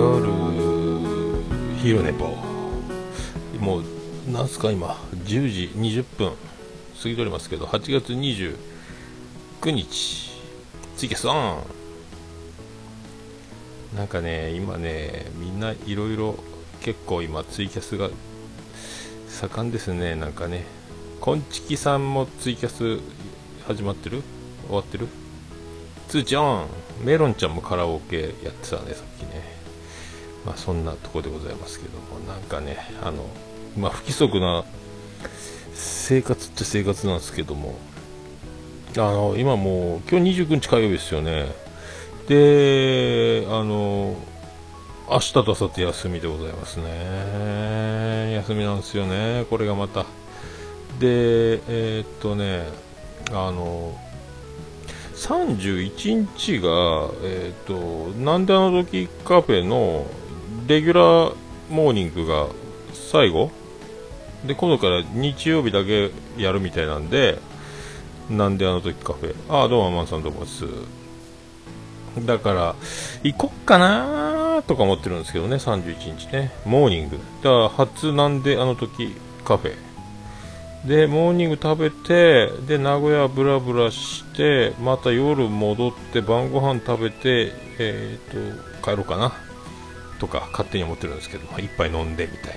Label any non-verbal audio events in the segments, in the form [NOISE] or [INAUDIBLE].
夜昼寝坊。もうなんすか今。10時20分。過ぎておりますけど8月29日ツイキャスオンなんかね今ねみんないろいろ結構今ツイキャスが盛んですね。なんかね。こんちきさんもツイキャス始まってる？終わってる？通知オンメロンちゃんもカラオケやってたねさっきね。まあそんなとこでございますけどもなんかねあのまあ不規則な生活って生活なんですけどもあの今もう今日29日火曜日ですよね。であの明日と明後日休みでございますね。休みなんですよね。これがまた。でえー、っとねあの31日が、えっ、と、なんであの時カフェのレギュラーモーニングが最後？で、今度から日曜日だけやるみたいなんで、なんであの時カフェ？ああ、どうも、アマンさんどうもです。だから、行こっかなとか思ってるんですけどね、31日ね。モーニング。だから、初なんであの時カフェ。でモーニング食べてで名古屋ブラブラしてまた夜戻って晩ご飯食べてえーと、帰ろうかなとか勝手に思ってるんですけど、まあ、一杯飲んでみたい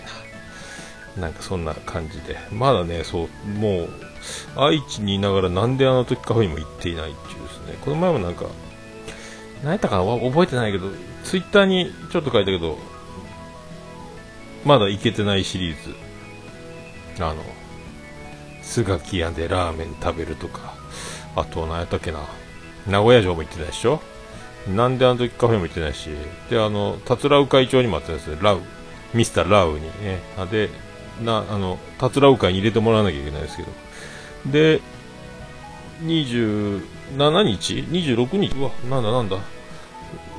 ななんかそんな感じでまだねそうもう愛知にいながらなんであの時カフェにも行っていないっていうですねこの前もなんか何やったかな覚えてないけどツイッターにちょっと書いたけどまだ行けてないシリーズあのスガキ屋でラーメン食べるとか、あと何やったっけな、名古屋城も行ってないでしょ？なんであの時カフェも行ってないし、で、あの、たつらう会長にもあったんですよ、ラウ、ミスターラウにね。あで、な、あの、たつらう会に入れてもらわなきゃいけないですけど。で、27日 ?26 日？うわ、なんだなんだ。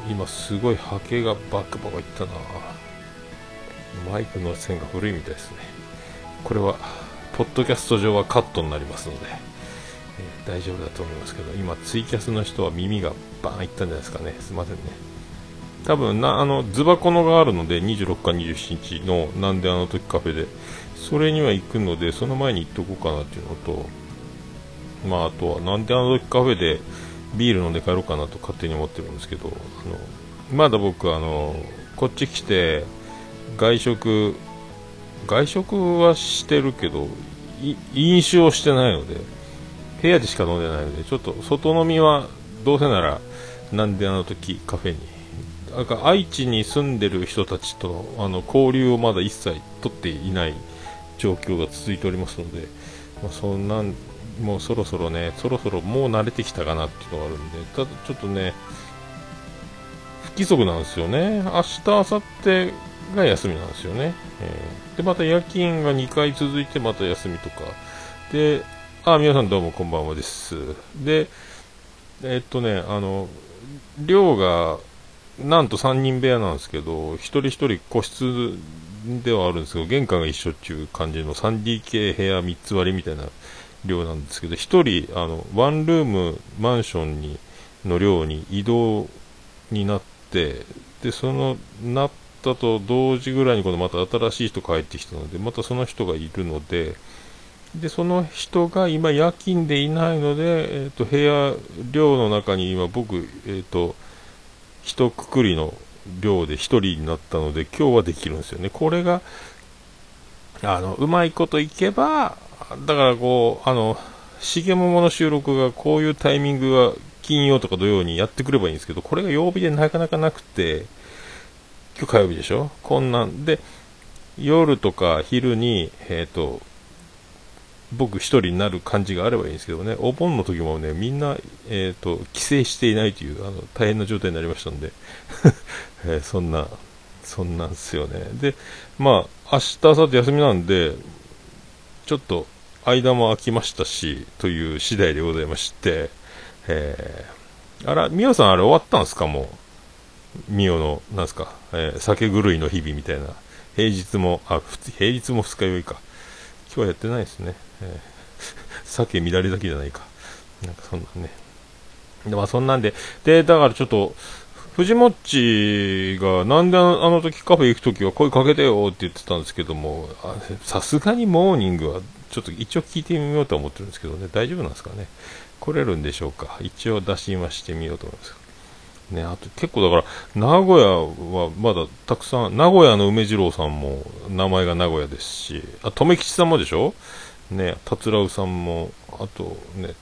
今すごい波形がバックバカいったなマイクの線が古いみたいですね。これはポッドキャスト上はカットになりますので、大丈夫だと思いますけど、今、ツイキャスの人は耳がバーンいったんじゃないですかね。すいませんね。多分な、あの、ズバコのがあるので、26か27日の、なんであの時カフェで、それには行くので、その前に行っとこうかなっていうのと、まあ、あとは、なんであの時カフェで、ビール飲んで帰ろうかなと勝手に思ってるんですけど、あの、まだ僕、あの、こっち来て、外食外食はしてるけど飲酒をしてないので部屋でしか飲んでないのでちょっと外飲みはどうせならなんであの時カフェになんか愛知に住んでる人たちとあの交流をまだ一切取っていない状況が続いておりますので、まあ、そんなんもうそろそろねそろそろもう慣れてきたかなっていうのがあるんでただちょっとね不規則なんですよね明日明後日が休みなんですよね。えー、で、また夜勤が2回続いてまた休みとか。で、あ、皆さんどうもこんばんはです。で、え、っとね、あの、寮が、なんと3人部屋なんですけど、一人一人個室ではあるんですけど、玄関が一緒っていう感じの 3DK 部屋3つ割りみたいな寮なんですけど、1人、あの、ワンルームマンションに、の寮に移動になって、で、その、なったと同時ぐらいにこのまた新しい人帰ってきたので、またその人がいるので、で、その人が今夜勤でいないので、えっ、ー、と、部屋、寮の中に今僕、えっ、ー、と、一括りの寮で1人になったので、今日はできるんですよね。これが、あの、うまいこといけば、だからこう、あの、重桃の収録がこういうタイミングが金曜とか土曜にやってくればいいんですけど、これが曜日でなかなかなくて、今日火曜日でしょ？こんなんで、夜とか昼に、えっ、ー、と、僕一人になる感じがあればいいんですけどね、お盆の時もね、みんな、えっ、ー、と、帰省していないという、あの、大変な状態になりましたんで、[LAUGHS] えー、そんな、そんなんすよね。で、まあ、明日、明後日休みなんで、ちょっと、間も空きましたし、という次第でございまして、えー、あら、みおさんあれ終わったんですか？もう。ミオの、なんすか、えー、酒狂いの日々みたいな、平日も、あ、平日も二日酔いか。今日はやってないですね。えー、酒乱れだけじゃないか。なんかそんなね。で、まあそんなんで、で、だからちょっと、藤もっちが、なんであの時カフェ行くときは声かけてよって言ってたんですけども、さすがにモーニングは、ちょっと一応聞いてみようと思ってるんですけどね、大丈夫なんですかね。来れるんでしょうか。一応出しましてみようと思います。ね、あと結構だから、名古屋はまだたくさん、名古屋の梅次郎さんも名前が名古屋ですし、あ、留吉さんもでしょ？ね、達郎さんも、あとね、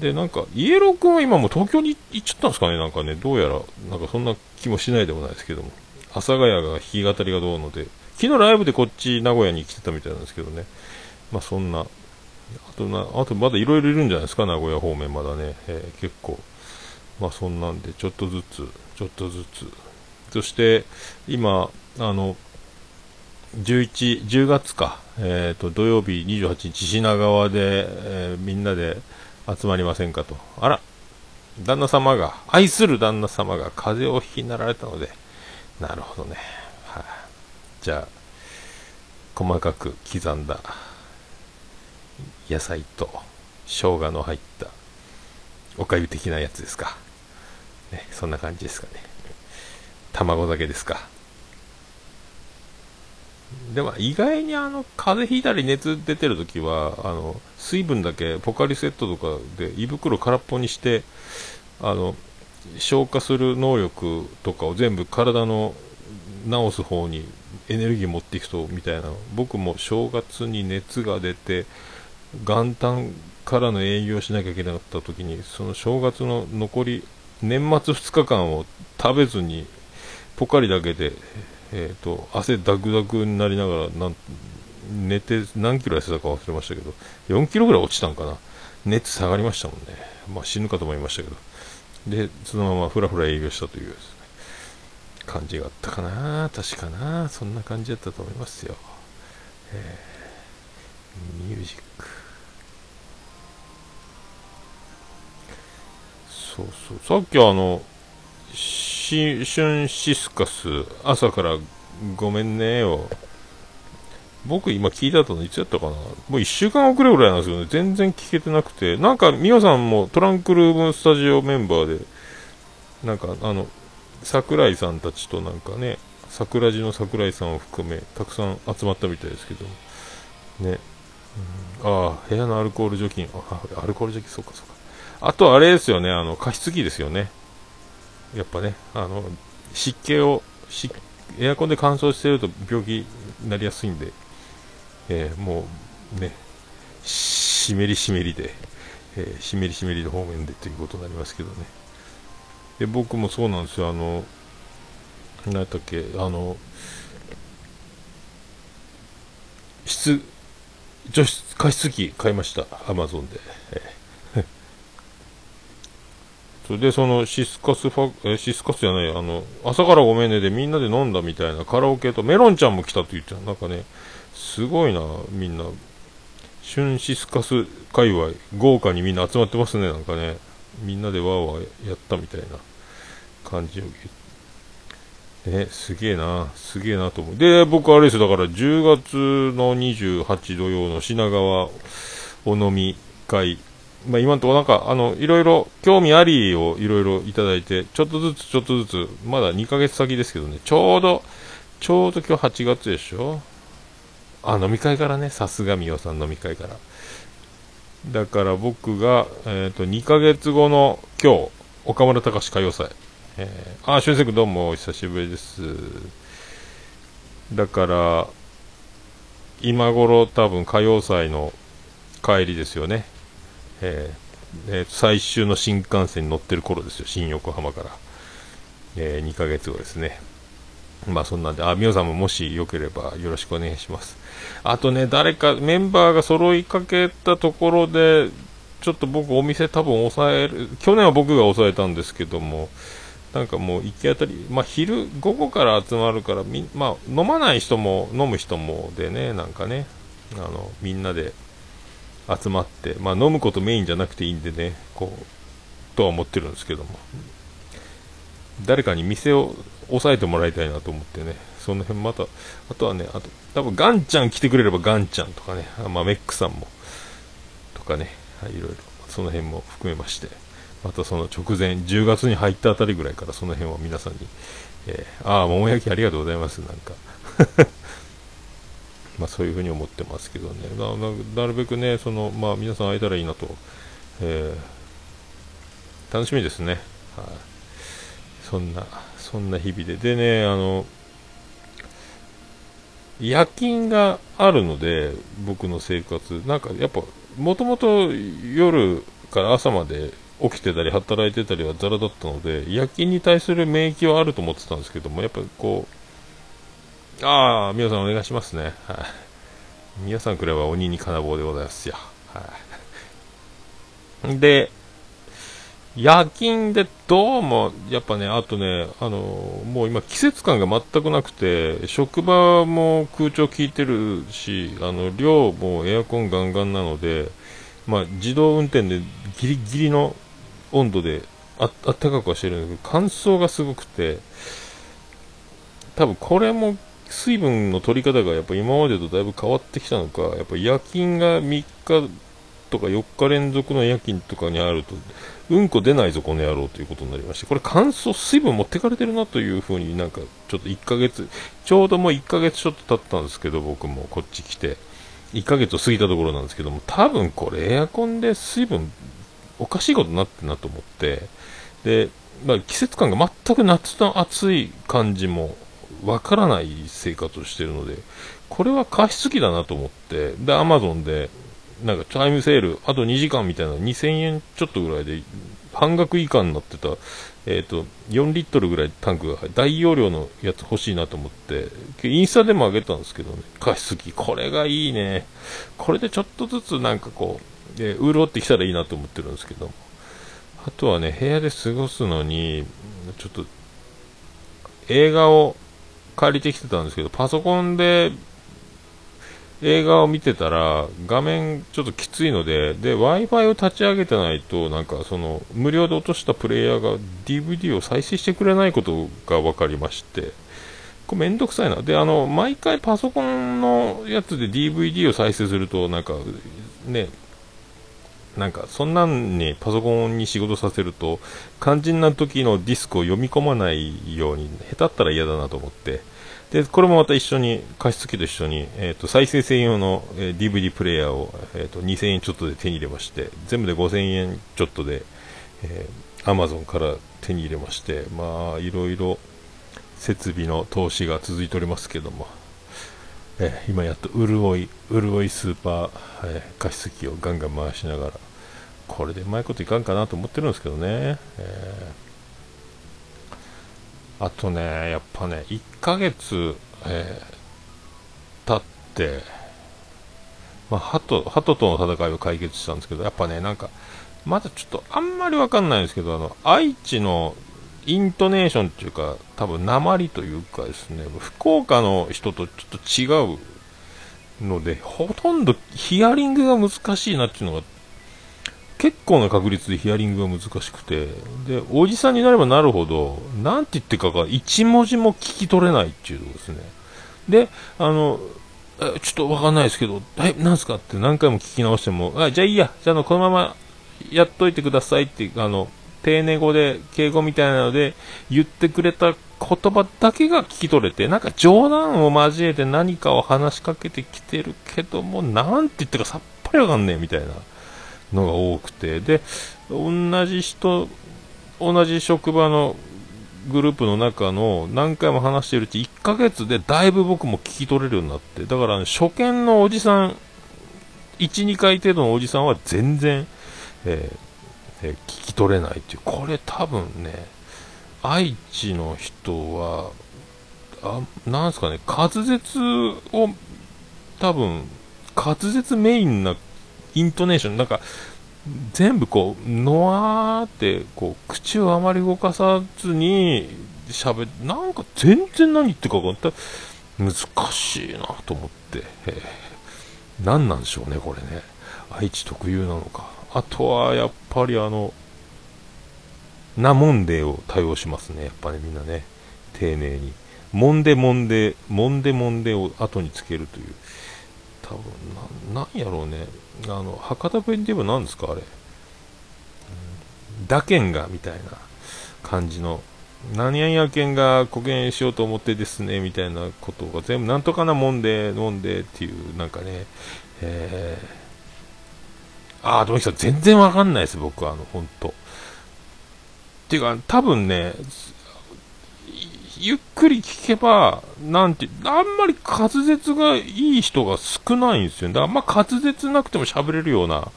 で、なんか、イエロー君は今も東京に行っちゃったんですかね、なんかね、どうやら、なんかそんな気もしないでもないですけども、阿佐ヶ谷が弾き語りがどうので、昨日ライブでこっち名古屋に来てたみたいなんですけどね、まあそんな、あとな、あとまだいろいろいるんじゃないですか、名古屋方面まだね、えー、結構、まあそんなんで、ちょっとずつ、ちょっとずつ、そして、今、あの、11、10月か、えっ、ー、と、土曜日28日、品川で、えー、みんなで、集まりませんかと。あら、旦那様が、愛する旦那様が風邪をひきになられたので、なるほどね。はい、じゃあ、細かく刻んだ野菜と生姜の入ったおかゆ的なやつですか。ね、そんな感じですかね。卵だけですか。でも意外にあの風邪ひいたり熱出てるときはあの水分だけポカリセットとかで胃袋空っぽにしてあの消化する能力とかを全部体の治す方にエネルギー持っていくとみたいな僕も正月に熱が出て元旦からの営業しなきゃいけなかった時にその正月の残り年末2日間を食べずにポカリだけでえーと、汗ダクダクになりながらなん寝て何キロ痩せたか忘れましたけど4キロぐらい落ちたんかな。熱下がりましたもんね、まあ、死ぬかと思いましたけど。でそのままふらふら営業したという、ね、感じがあったかな。確かな。そんな感じだったと思いますよ、えー、ミュージック。そうそう。さっきあのシュンシスカス、朝からごめんねよ。僕今聞いた後のいつやったかな？もう1週間遅れぐらいなんですよね。全然聞けてなくて。なんか、ミオさんもトランクルームスタジオメンバーで、なんか、あの、桜井さんたちとなんかね、桜地の桜井さんを含め、たくさん集まったみたいですけど、ね。ああ、部屋のアルコール除菌、あ、アルコール除菌、そうかそうか。あとあれですよね、あの、加湿器ですよね。やっぱね、あの、湿気を、エアコンで乾燥していると病気になりやすいんで、えー、もうね、湿り湿りで、えー、湿り湿りで方面でということになりますけどね。で、僕もそうなんですよ、あの、何やったっけ、あの、室、除湿、加湿器買いました、アマゾンで。えーそれでそのシスカスファ、えシスカスじゃない、あの、朝からごめんねでみんなで飲んだみたいなカラオケと、メロンちゃんも来たと言ってた。なんかね、すごいな、みんな。シュンシスカス界隈、豪華にみんな集まってますね、なんかね。みんなでわーわーやったみたいな感じをね、すげえな、すげえなと思う。で、僕あれですよ、だから10月の28土曜の品川お飲み会まあ、今のところなんか、あの、いろいろ興味ありをいろいろいただいて、ちょっとずつちょっとずつ、まだ2ヶ月先ですけどね、ちょうど、ちょうど今日8月でしょあ、飲み会からね、さすがみおさん飲み会から。だから僕が、えっ、ー、と、2ヶ月後の今日、岡村隆史歌謡祭。えー、あ、俊く君どうもお久しぶりです。だから、今頃多分歌謡祭の帰りですよね。えーえー、最終の新幹線に乗ってる頃ですよ、新横浜から。えー、2ヶ月後ですね。まあそんなんで、あ、みおさんももしよければよろしくお願いします。あとね、誰かメンバーが揃いかけたところで、ちょっと僕お店多分抑える、去年は僕が抑えたんですけども、なんかもう行き当たり、まあ昼、午後から集まるから、みまあ飲まない人も飲む人もでね、なんかね、あの、みんなで集まって、まあ、飲むことメインじゃなくていいんでね、こう、とは思ってるんですけども、誰かに店を押さえてもらいたいなと思ってね、その辺また、あとはね、あと、多分ガンちゃん来てくれればガンちゃんとかね、まあ、メックさんも、とかね、はい、いろいろ、その辺も含めまして、またその直前、10月に入ったあたりぐらいからその辺は皆さんに、えー、ああ、桃焼きありがとうございます、なんか。まあそういうふうに思ってますけどね、なるべくね、そのまあ、皆さん会えたらいいなと、えー、楽しみですね、はい、そんな、そんな日々で、でね、あの、夜勤があるので、僕の生活、なんかやっぱ、もともと夜から朝まで起きてたり働いてたりはザラだったので、夜勤に対する免疫はあると思ってたんですけども、やっぱこう、ああ、皆さんお願いしますね。はい。皆さんくらいは鬼に金棒でございますよ。はい。で、夜勤でどうも、やっぱね、あとね、あの、もう今季節感が全くなくて、職場も空調効いてるし、あの、寮もエアコンガンガンなので、まあ、自動運転でギリギリの温度でああったかくはしてるんだけど、乾燥がすごくて、多分これも水分の取り方がやっぱ今までとだいぶ変わってきたのか、やっぱ夜勤が3日とか4日連続の夜勤とかにあると、うんこ出ないぞ、この野郎ということになりまして、これ乾燥、水分持ってかれてるなというふうになんか、ちょっと1ヶ月、ちょうどもう1ヶ月ちょっと経ったんですけど、僕もこっち来て、1ヶ月を過ぎたところなんですけども、多分これエアコンで水分、おかしいことになってんなと思って、で、まあ、季節感が全く夏の暑い感じもわからない生活をしてるので、これは加湿器だなと思って、で、アマゾンでなんかタイムセール、あと2時間みたいな2000円ちょっとぐらいで半額以下になってた、えっ、ー、と、4リットルぐらいタンクが入大容量のやつ欲しいなと思って、インスタでも上げたんですけどね、加湿器、これがいいね。これでちょっとずつなんかこう、えー、潤ってきたらいいなと思ってるんですけどもあとはね、部屋で過ごすのに、ちょっと、映画を借りてきてたんですけど、パソコンで映画を見てたら、画面ちょっときついので、で、Wi-Fi を立ち上げてないと、なんかその、無料で落としたプレイヤーが DVD を再生してくれないことが分かりまして、これめんどくさいな。で、あの、毎回パソコンのやつで DVD を再生すると、なんか、ね、なんか、そんなんにパソコンに仕事させると、肝心な時のディスクを読み込まないように、下手ったら嫌だなと思って、で、これもまた一緒に、加湿器と一緒に、えっ、ー、と、再生専用の、えー、DVD プレイヤーを、えっ、ー、と、2000円ちょっとで手に入れまして、全部で5000円ちょっとで、えー、Amazon から手に入れまして、まあ、いろいろ設備の投資が続いておりますけども、えー、今やっと潤い、潤いスーパー、えー、加湿器をガンガン回しながら、これでうまいこといかんかなと思ってるんですけどね。えーあとね、やっぱね、1ヶ月、えー、経って、まあ、鳩、鳩との戦いを解決したんですけど、やっぱね、なんか、まだちょっとあんまりわかんないんですけど、あの、愛知のイントネーションっていうか、多分、鉛というかですね、福岡の人とちょっと違うので、ほとんどヒアリングが難しいなっていうのが結構な確率でヒアリングが難しくて、で、おじさんになればなるほど、なんて言ってかが一文字も聞き取れないっていうとこですね。で、あの、ちょっとわかんないですけど、え、なんすか？って何回も聞き直しても、あ、じゃあいいや、じゃあの、このままやっといてくださいって、あの、丁寧語で、敬語みたいなので言ってくれた言葉だけが聞き取れて、なんか冗談を交えて何かを話しかけてきてるけども、なんて言ってかさっぱりわかんねえみたいな。のが多くて、で、同じ人、同じ職場のグループの中の何回も話しているうち1ヶ月でだいぶ僕も聞き取れるようになって、だから、ね、初見のおじさん、1、2回程度のおじさんは全然、えーえー、聞き取れないっていう、これ多分ね、愛知の人は、あなんすかね、滑舌を多分、滑舌メインなイントネーション、なんか、全部こう、のわーって、こう、口をあまり動かさずに喋っ、なんか全然何言ってるか分かんない。難しいなと思って、え、何なんでしょうね、これね。愛知特有なのか。あとは、やっぱりあの、なもんでを対応しますね、やっぱ、ね、みんなね。丁寧に。もんでもんで、もんでもんでを後につけるという。多分な、なんやろうね。あの、博多弁で言えば何ですか、あれ。うん打剣がみたいな感じの。何々やけんが固言しようと思ってですねみたいなことが全部なんとかなもんで飲んでっていうなんかね。えー、ああ、ともきさん全然わかんないです、僕は、あの、本当っていうか、多分ね、ゆっくり聞けば、なんて、あんまり滑舌がいい人が少ないんですよ。だから、まあ、滑舌なくても喋れるような、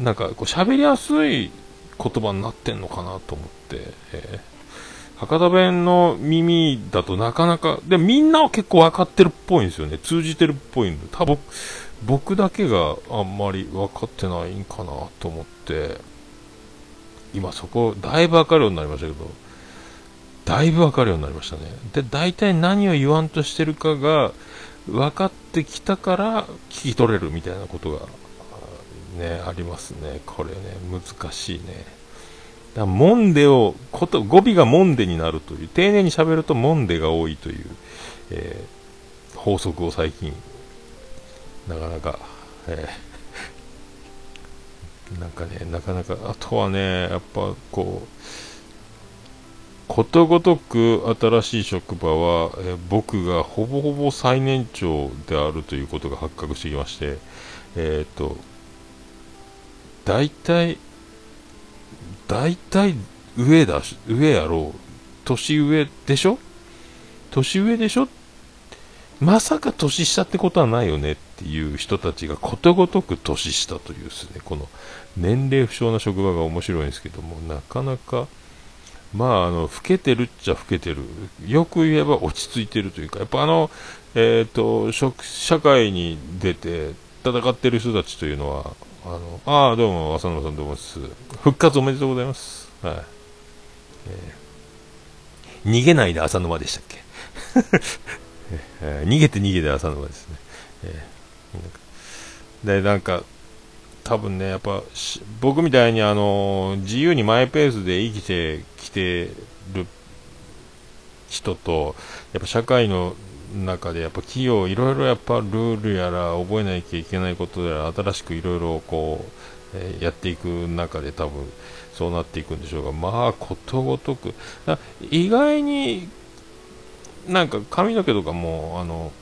なんか、こう、喋りやすい言葉になってんのかなと思って、えー、博多弁の耳だとなかなか、で、みんなは結構分かってるっぽいんですよね。通じてるっぽいんで、多分、僕だけがあんまり分かってないんかなと思って、今そこ、だいぶ分かるようになりましたけど、だいぶ分かるようになりましたね。で、大体何を言わんとしてるかが分かってきたから聞き取れるみたいなことが、ね、ありますね。これね、難しいね。だモンデを、こと語尾がモンデになるという、丁寧に喋るとモンデが多いという、えー、法則を最近なかなか、えー、なんかね、なかなか、あとはね、やっぱこう、ことごとく新しい職場は、え、僕がほぼほぼ最年長であるということが発覚してきまして、えっ、ー、と、大体、大体上だし、上やろう。年上でしょ？年上でしょ？まさか年下ってことはないよねっていう人たちがことごとく年下というですね、この年齢不詳な職場が面白いんですけども、なかなか、まあ、あの、老けてるっちゃ老けてる。よく言えば落ち着いてるというか、やっぱあの、えっ、ー、と、社会に出て戦ってる人たちというのは、あの、ああ、どうも、浅野さんどうもです。復活おめでとうございます。はい。えー、逃げないで浅沼でしたっけ？[LAUGHS] えー、逃げて逃げて浅沼ですね。えー、で、なんか、多分ね、やっぱ、僕みたいにあの、自由にマイペースで生きててる人と、やっぱ社会の中でやっぱ企業いろいろやっぱルールやら覚えなきゃいけないことやら新しくいろいろこう、えー、やっていく中で多分そうなっていくんでしょうがまあことごとく意外になんか髪の毛とかも、あの、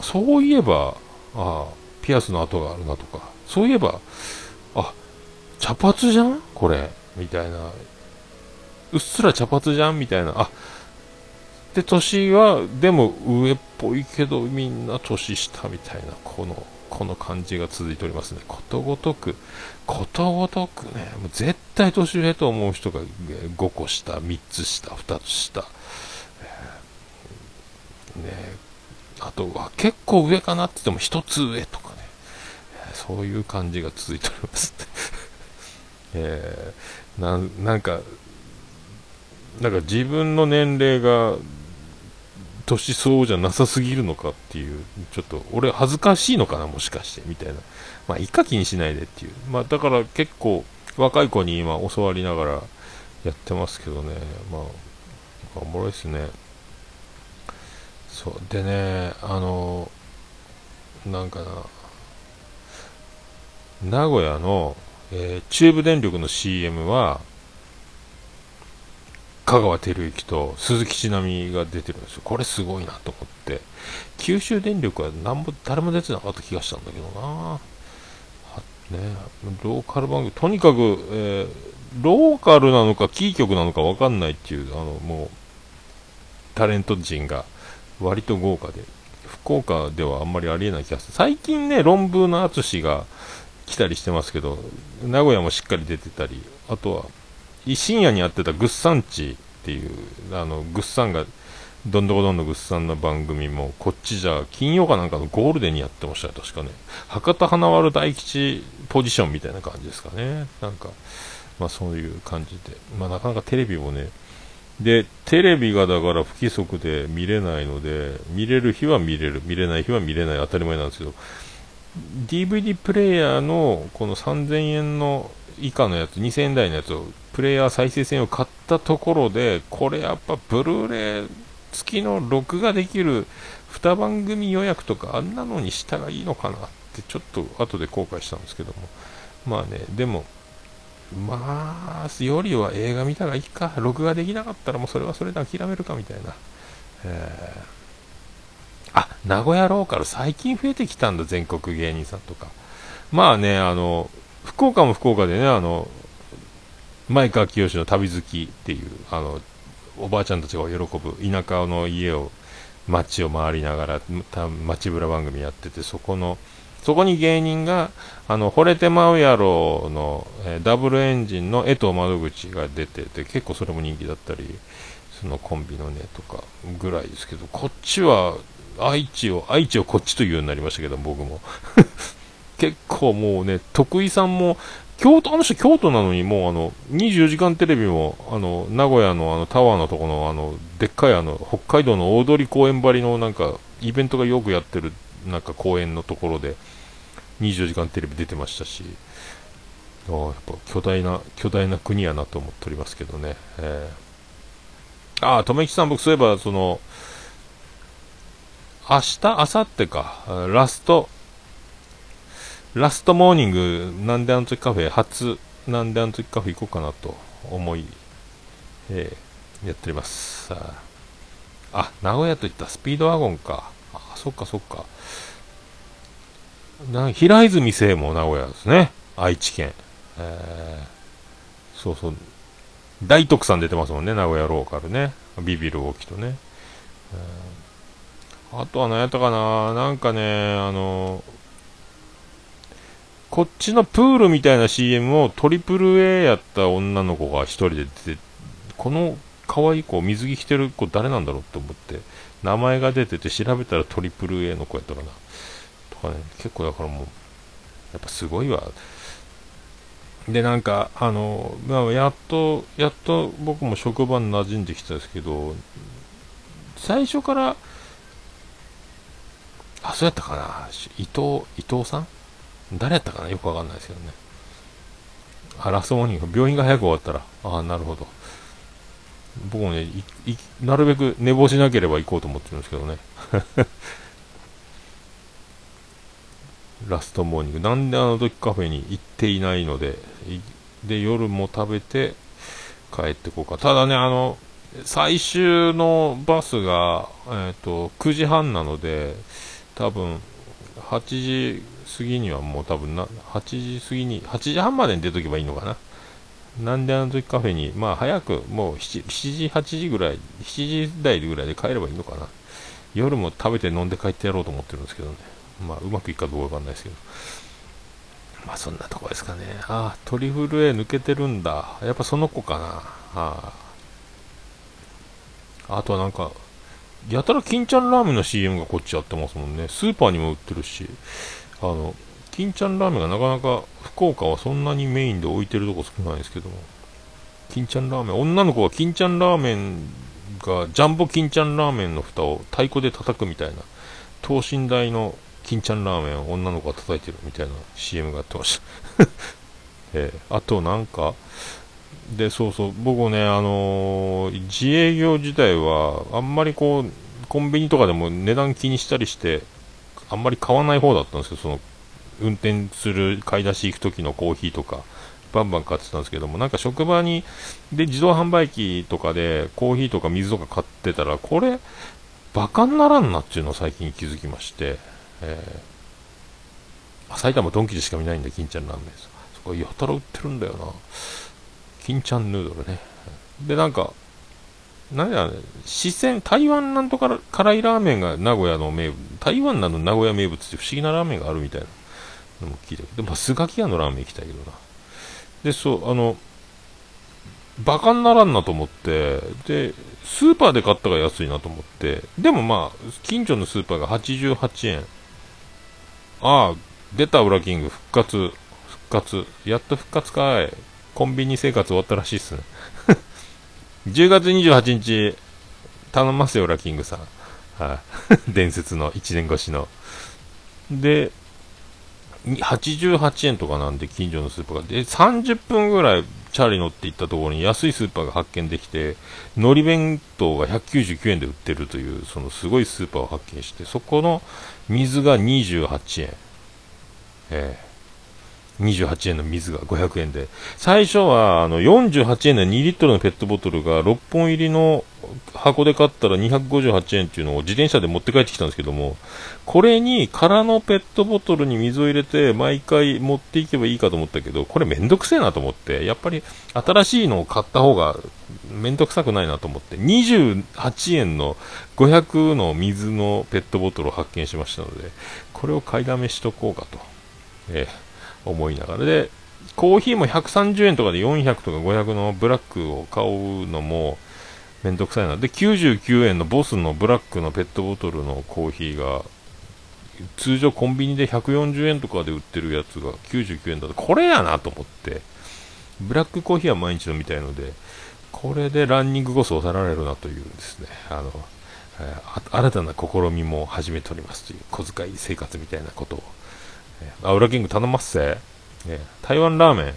そういえば、あピアスの跡があるなとか、そういえば、あ、茶髪じゃん？これ。みたいな。うっすら茶髪じゃんみたいな。あ、で、年は、でも上っぽいけど、みんな年下みたいな、この、この感じが続いておりますね。ことごとく、ことごとくね、もう絶対年上と思う人が5個下、3つ下、2つ下。ね、あとは結構上かなって言っても一つ上とかね、そういう感じが続いております [LAUGHS] えー、ななんか、なんか自分の年齢が年相応じゃなさすぎるのかっていう、ちょっと俺恥ずかしいのかな、もしかして、みたいな。まあ、いいか気にしないでっていう。まあ、だから結構若い子に今教わりながらやってますけどね、まあ、おもろいですね。そうでねあのなんかな名古屋の、えー、中部電力の CM は香川照之と鈴木ちなみが出てるんですよ。これすごいなと思って。九州電力は何も誰も出てなかった気がしたんだけどな。ねローカル番組とにかく、えー、ローカルなのかキー局なのか分かんないっていうあのもうタレント陣が割と豪華で、福岡ではあんまりありえない気がする。最近ね、論文の淳が来たりしてますけど、名古屋もしっかり出てたり、あとは、深夜にやってたグッサンチっていう、あの、グッサンが、どんどこどんどんグッサンの番組も、こっちじゃ、金曜かなんかのゴールデンにやってましたよ、確かね。博多華丸大吉ポジションみたいな感じですかね。なんか、まあそういう感じで。まあなかなかテレビもね、で、テレビがだから不規則で見れないので、見れる日は見れる、見れない日は見れない、当たり前なんですけど、DVD プレイヤーのこの3000円の以下のやつ、2000円台のやつを、プレイヤー再生線を買ったところで、これやっぱブルーレイ付きの録画できる2番組予約とか、あんなのにしたらいいのかなって、ちょっと後で後悔したんですけども、まあね、でも、まあ、よりは映画見たらいいか、録画できなかったらもうそれはそれで諦めるかみたいな。えー、あ、名古屋ローカル最近増えてきたんだ、全国芸人さんとか。まあね、あの、福岡も福岡でね、あの、前川清の旅好きっていう、あの、おばあちゃんたちが喜ぶ田舎の家を、街を回りながら、街ぶら番組やってて、そこの、そこに芸人が、あの、惚れてまうやろの、えー、ダブルエンジンの江藤窓口が出てて、結構それも人気だったり、そのコンビのね、とかぐらいですけど、こっちは、愛知を、愛知をこっちというようになりましたけど、僕も。結構もうね、徳井さんも、京都、あの人京都なのにもうあの、24時間テレビも、あの、名古屋のあのタワーのとこのあの、でっかいあの、北海道の大通公園張りのなんか、イベントがよくやってる、なんか公園のところで、24時間テレビ出てましたし、やっぱ巨大な、巨大な国やなと思っておりますけどね。えー、ああ、とめきさん僕そういえば、その、明日、明後日か、ラスト、ラストモーニング、なんであの時カフェ、初、なんであの時カフェ行こうかなと思い、えー、やっております。あ、名古屋といったスピードワゴンか。あ、そっかそっか。な平泉聖も名古屋ですね。愛知県。えー、そうそう。大徳さん出てますもんね、名古屋ローカルね。ビビる大きとね。あとは何やったかななんかね、あのこっちのプールみたいな CM をトリプル A やった女の子が一人で出て、この可愛い子、水着着てる子誰なんだろうって思って、名前が出てて調べたらトリプル A の子やったかな。とかね、結構だからもう、やっぱすごいわ。で、なんか、あの、まあ、やっと、やっと僕も職場に馴染んできたんですけど、最初から、あ、そうやったかな、伊藤、伊藤さん？誰やったかな？よくわかんないですけどね。あ、ラストモーニング、病院が早く終わったら、ああ、なるほど。僕もねなるべく寝坊しなければ行こうと思ってるんですけどね。[LAUGHS] ラストモーニング。なんであの時カフェに行っていないので、で、夜も食べて帰ってこうか。ただね、あの、最終のバスが、えっ、ー、と、9時半なので、多分、8時過ぎにはもう多分な、8時過ぎに、8時半までに出とけばいいのかな。なんであの時カフェに、まあ早く、もう 7, 7時、8時ぐらい、7時台ぐらいで帰ればいいのかな。夜も食べて飲んで帰ってやろうと思ってるんですけどね。まあうまくいくかどうかわかんないですけど。まあそんなとこですかね。ああ、トリフル A 抜けてるんだ。やっぱその子かな。ああ。あとはなんか、やたら金ちゃんラーメンの CM がこっちやってますもんね。スーパーにも売ってるし。あの、金ちゃんラーメンがなかなか福岡はそんなにメインで置いてるとこ少ないですけども、金ちゃんラーメン、女の子は金ちゃんラーメンが、ジャンボ金ちゃんラーメンの蓋を太鼓で叩くみたいな、等身大の金ちゃんラーメンを女の子が叩いてるみたいな CM がやってました。[LAUGHS] えー、あとなんか、で、そうそう、僕ね、あのー、自営業自体は、あんまりこう、コンビニとかでも値段気にしたりして、あんまり買わない方だったんですけど、その運転する買い出し行く時のコーヒーとか、バンバン買ってたんですけども、なんか職場に、で、自動販売機とかでコーヒーとか水とか買ってたら、これ、バカにならんなっていうのを最近気づきまして、えー、埼玉ドンキでしか見ないんだ、金ちゃんラーメンそこやたら売ってるんだよな。金ちゃんヌードルね。で、なんか、何や、四川、台湾なんとか辛いラーメンが名古屋の名物、台湾なの名古屋名物って不思議なラーメンがあるみたいなのも聞いたけど、まあ、スガキ屋のラーメン行きたいけどな。で、そう、あの、バカにならんなと思って、で、スーパーで買ったが安いなと思って、でもまあ、近所のスーパーが88円。ああ、出た裏キング復活、復活、やっと復活かい。コンビニ生活終わったらしいっすね。10月28日、頼ますよ、ラキングさん。はい、[LAUGHS] 伝説の1年越しの。で、88円とかなんで、近所のスーパーが。で、30分ぐらいチャリ乗って行ったところに安いスーパーが発見できて、海苔弁当が199円で売ってるという、そのすごいスーパーを発見して、そこの水が28円。ええ28円の水が500円で。最初は、あの、48円で2リットルのペットボトルが6本入りの箱で買ったら258円っていうのを自転車で持って帰ってきたんですけども、これに空のペットボトルに水を入れて毎回持っていけばいいかと思ったけど、これめんどくせえなと思って、やっぱり新しいのを買った方がめんどくさくないなと思って、28円の500の水のペットボトルを発見しましたので、これを買いだめしとこうかと、えー、思いながらで、コーヒーも130円とかで400とか500のブラックを買うのも、めんどくさいな。で、99円のボスのブラックのペットボトルのコーヒーが、通常コンビニで140円とかで売ってるやつが99円だと、これやなと思って、ブラックコーヒーは毎日飲みたいので、これでランニングコスを抑えられるなというですね、あの、え、新たな試みも始めておりますという小遣い生活みたいなことを、あ、裏キング頼ますせ、え、台湾ラーメン、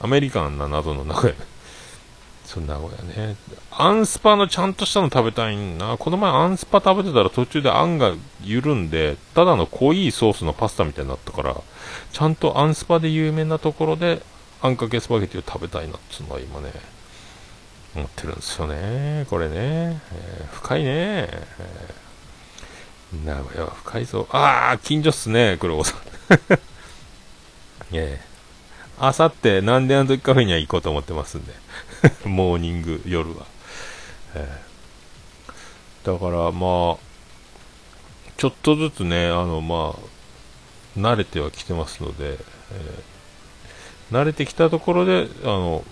アメリカンな謎の中へ、[LAUGHS] そんなこやね。アンスパのちゃんとしたの食べたいな。この前アンスパ食べてたら途中であんが緩んで、ただの濃いソースのパスタみたいになったから、ちゃんとアンスパで有名なところで、あんかけスパゲティを食べたいなっていうのは今ね、思ってるんですよね。これね。えー、深いね。えー、名古屋は深いぞ。ああ、近所っすね、黒子さん。[LAUGHS] ええー。あさって、なんであの時カフェには行こうと思ってますんで。[LAUGHS] モーニング、夜は。えー、だからまあ、ちょっとずつね、あのまあ、慣れてはきてますので、えー、慣れてきたところで、あの、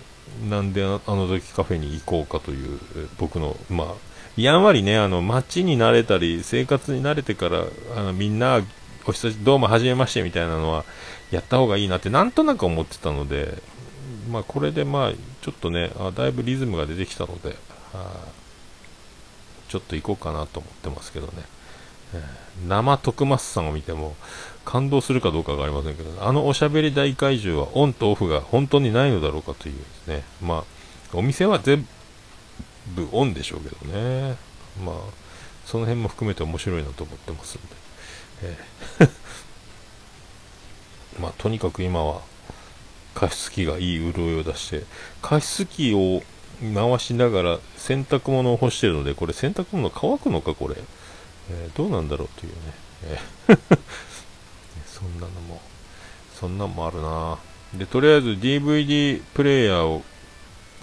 なんであの時カフェに行こうかという、僕の、まあ、やんわりね、あの、街に慣れたり、生活に慣れてから、あのみんな、お久しどうもはじめましてみたいなのは、やった方がいいなって、なんとなく思ってたので、まあ、これでまあ、ちょっとねあ、だいぶリズムが出てきたので、ちょっと行こうかなと思ってますけどね。えー、生徳松さんを見ても感動するかどうかわかりませんけど、あのおしゃべり大怪獣はオンとオフが本当にないのだろうかというですね、まあ、お店は全部オンでしょうけどね、まあ、その辺も含めて面白いなと思ってますんで、えー [LAUGHS] まあ、とにかく今は加湿器がいい潤いを出して加湿器を回しながら洗濯物を干してるのでこれ洗濯物乾くのかこれ、えー、どうなんだろうというね、えー [LAUGHS] そんなのもそんなんもあるな。でとりあえず DVD プレイヤーを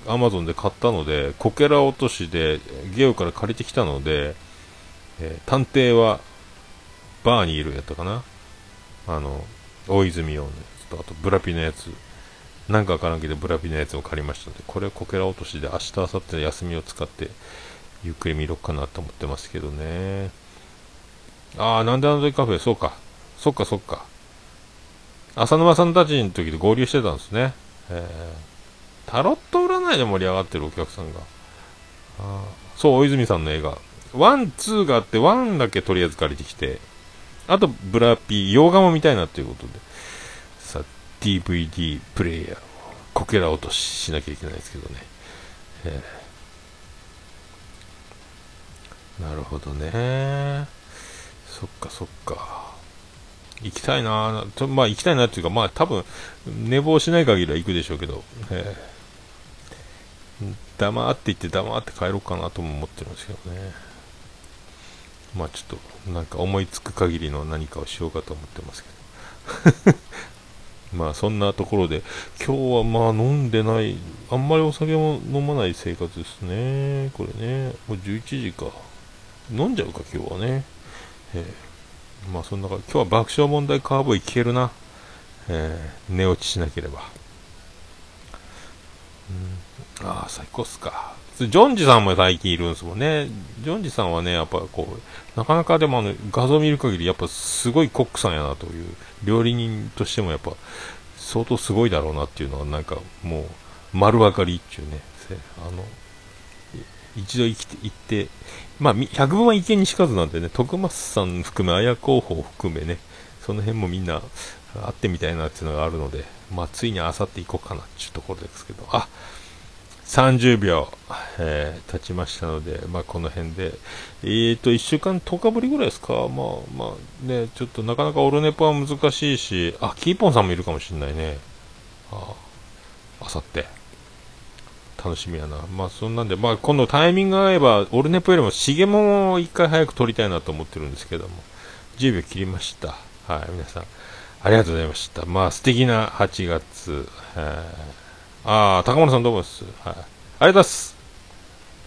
Amazon で買ったのでこけら落としでゲオから借りてきたので、えー、探偵はバーにいるやったかなあの大泉洋のやつとあとブラピのやつなんかわからんけどブラピのやつを借りましたので、これこけら落としで明日、明後日の休みを使って、ゆっくり見ろっかなと思ってますけどね。ああ、なんであの時カフェ、そうか。そっかそっか。浅沼さんたちの時で合流してたんですね。えー、タロット占いで盛り上がってるお客さんが。あそう、大泉さんの映画。 one、two があって、 one だけとりあえず借りてきて、あと、ブラピー、洋画も見たいなっていうことで。さ DVD プレイヤーをこけら落とししなきゃいけないですけどね、えー、なるほどね。そっかそっか。行きたいなとまあ行きたいなっていうかまあ多分寝坊しない限りは行くでしょうけど、えー、黙って行って黙って帰ろうかなとも思ってるんですけどねまあちょっとなんか思いつく限りの何かをしようかと思ってますけど [LAUGHS] まあそんなところで、今日はまあ飲んでない、あんまりお酒も飲まない生活ですね。これね、もう11時か。飲んじゃうか、今日はね。えー、まあそんな感じ今日は爆笑問題カーボーイ聞けるな。えー、寝落ちしなければ。うん、ああ、最高っすか。ジョンジさんも最近いるんですもんね。ジョンジさんはね、やっぱこう、なかなかでもあの画像見る限り、やっぱすごいコックさんやなという、料理人としてもやっぱ相当すごいだろうなっていうのは、なんかもう丸分かりっていうね、あの、一度生きて、行って、まあ、百分は意見にしかずなんでね、徳松さん含め、綾候補を含めね、その辺もみんな会ってみたいなっていうのがあるので、まあ、ついにあさって行こうかなっていうところですけど、あ、30秒、えー、経ちましたので、まあ、この辺で、えーと、1週間10日ぶりぐらいですか、まあ、まあね、ちょっとなかなかオルネポは難しいし、あ、キーポンさんもいるかもしれないね。ああさって楽しみやな。まあそんなんでまあ今度タイミングが合えばオルネポよりもしげもを一回早く撮りたいなと思ってるんですけども。10秒切りました。はい皆さんありがとうございました。まあ素敵な8月え、ああ高村さんどうもです、はい、ありがとうございます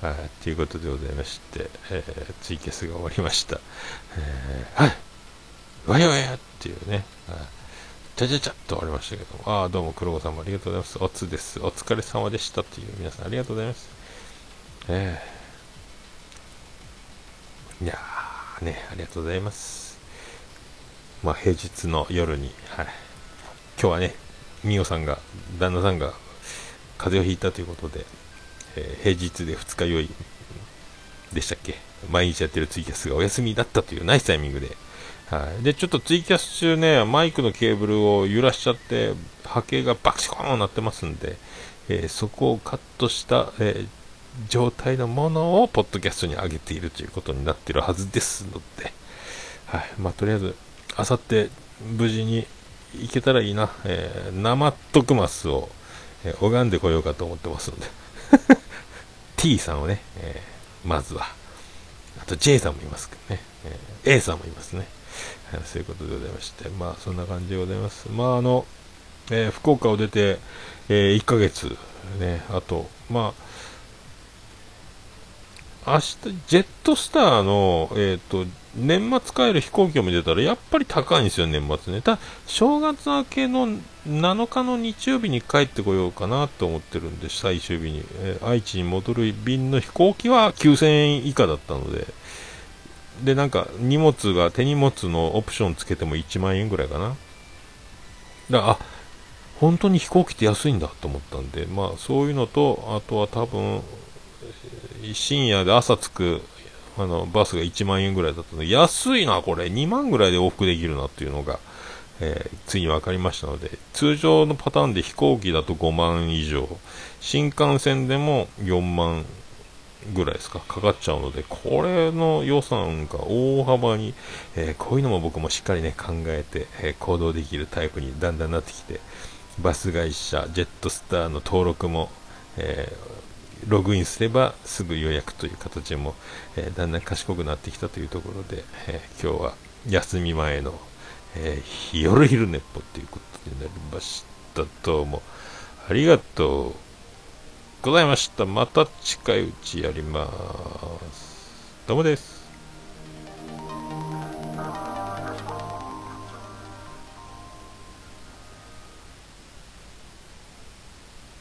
はい、ということでございまして、えー、ツイキャスが終わりました。えー、はい、わやわやっていうね、はい、ちゃちゃちゃっと終わりましたけど、ああ、どうも黒子さんもありがとうございます。おつです。お疲れ様でしたという皆さんありがとうございます。えー、いやー、ね、ありがとうございます。まあ、平日の夜に、はい、今日はね、みおさんが、旦那さんが風邪をひいたということで、えー、平日で二日酔いでしたっけ？毎日やってるツイキャスがお休みだったというナイスタイミングで、はい、でちょっとツイキャス中ねマイクのケーブルを揺らしちゃって波形がバクシコーンなってますんで、えー、そこをカットした、えー、状態のものをポッドキャストに上げているということになっているはずですので、はい。まあ、とりあえずあさって無事に行けたらいいな、えー、生徳マスを、え、拝んでこようかと思ってますので [LAUGHS] T さんをね、えー、まずは。あと J さんもいますけどね、えー、A さんもいますね。そういうことでございまして、まあそんな感じでございます。まああの、えー、福岡を出て、え、1ヶ月、ね、あと、まあ、明日、ジェットスターの、えっ、ー、と、年末帰る飛行機を見てたら、やっぱり高いんですよ、年末ね。ただ、正月明けの7日の日曜日に帰ってこようかなと思ってるんで、最終日に。えー、愛知に戻る便の飛行機は9000円以下だったので、で、なんか、荷物が、手荷物のオプションつけても1万円ぐらいかな。だから、あ、本当に飛行機って安いんだと思ったんで、まあ、そういうのと、あとは多分、深夜で朝着くあのバスが1万円ぐらいだったので、安いな、これ、2万ぐらいで往復できるなっていうのが、えー、ついに分かりましたので、通常のパターンで飛行機だと5万以上、新幹線でも4万ぐらいですか、かかっちゃうので、これの予算が大幅に、えー、こういうのも僕もしっかりね、考えて、えー、行動できるタイプにだんだんなってきて、バス会社、ジェットスターの登録も、えー、ログインすればすぐ予約という形も、えだんだん賢くなってきたというところで、え今日は休み前の、え夜昼寝っぽということになりました。どうもありがとうございました。また近いうちやります。どうもです。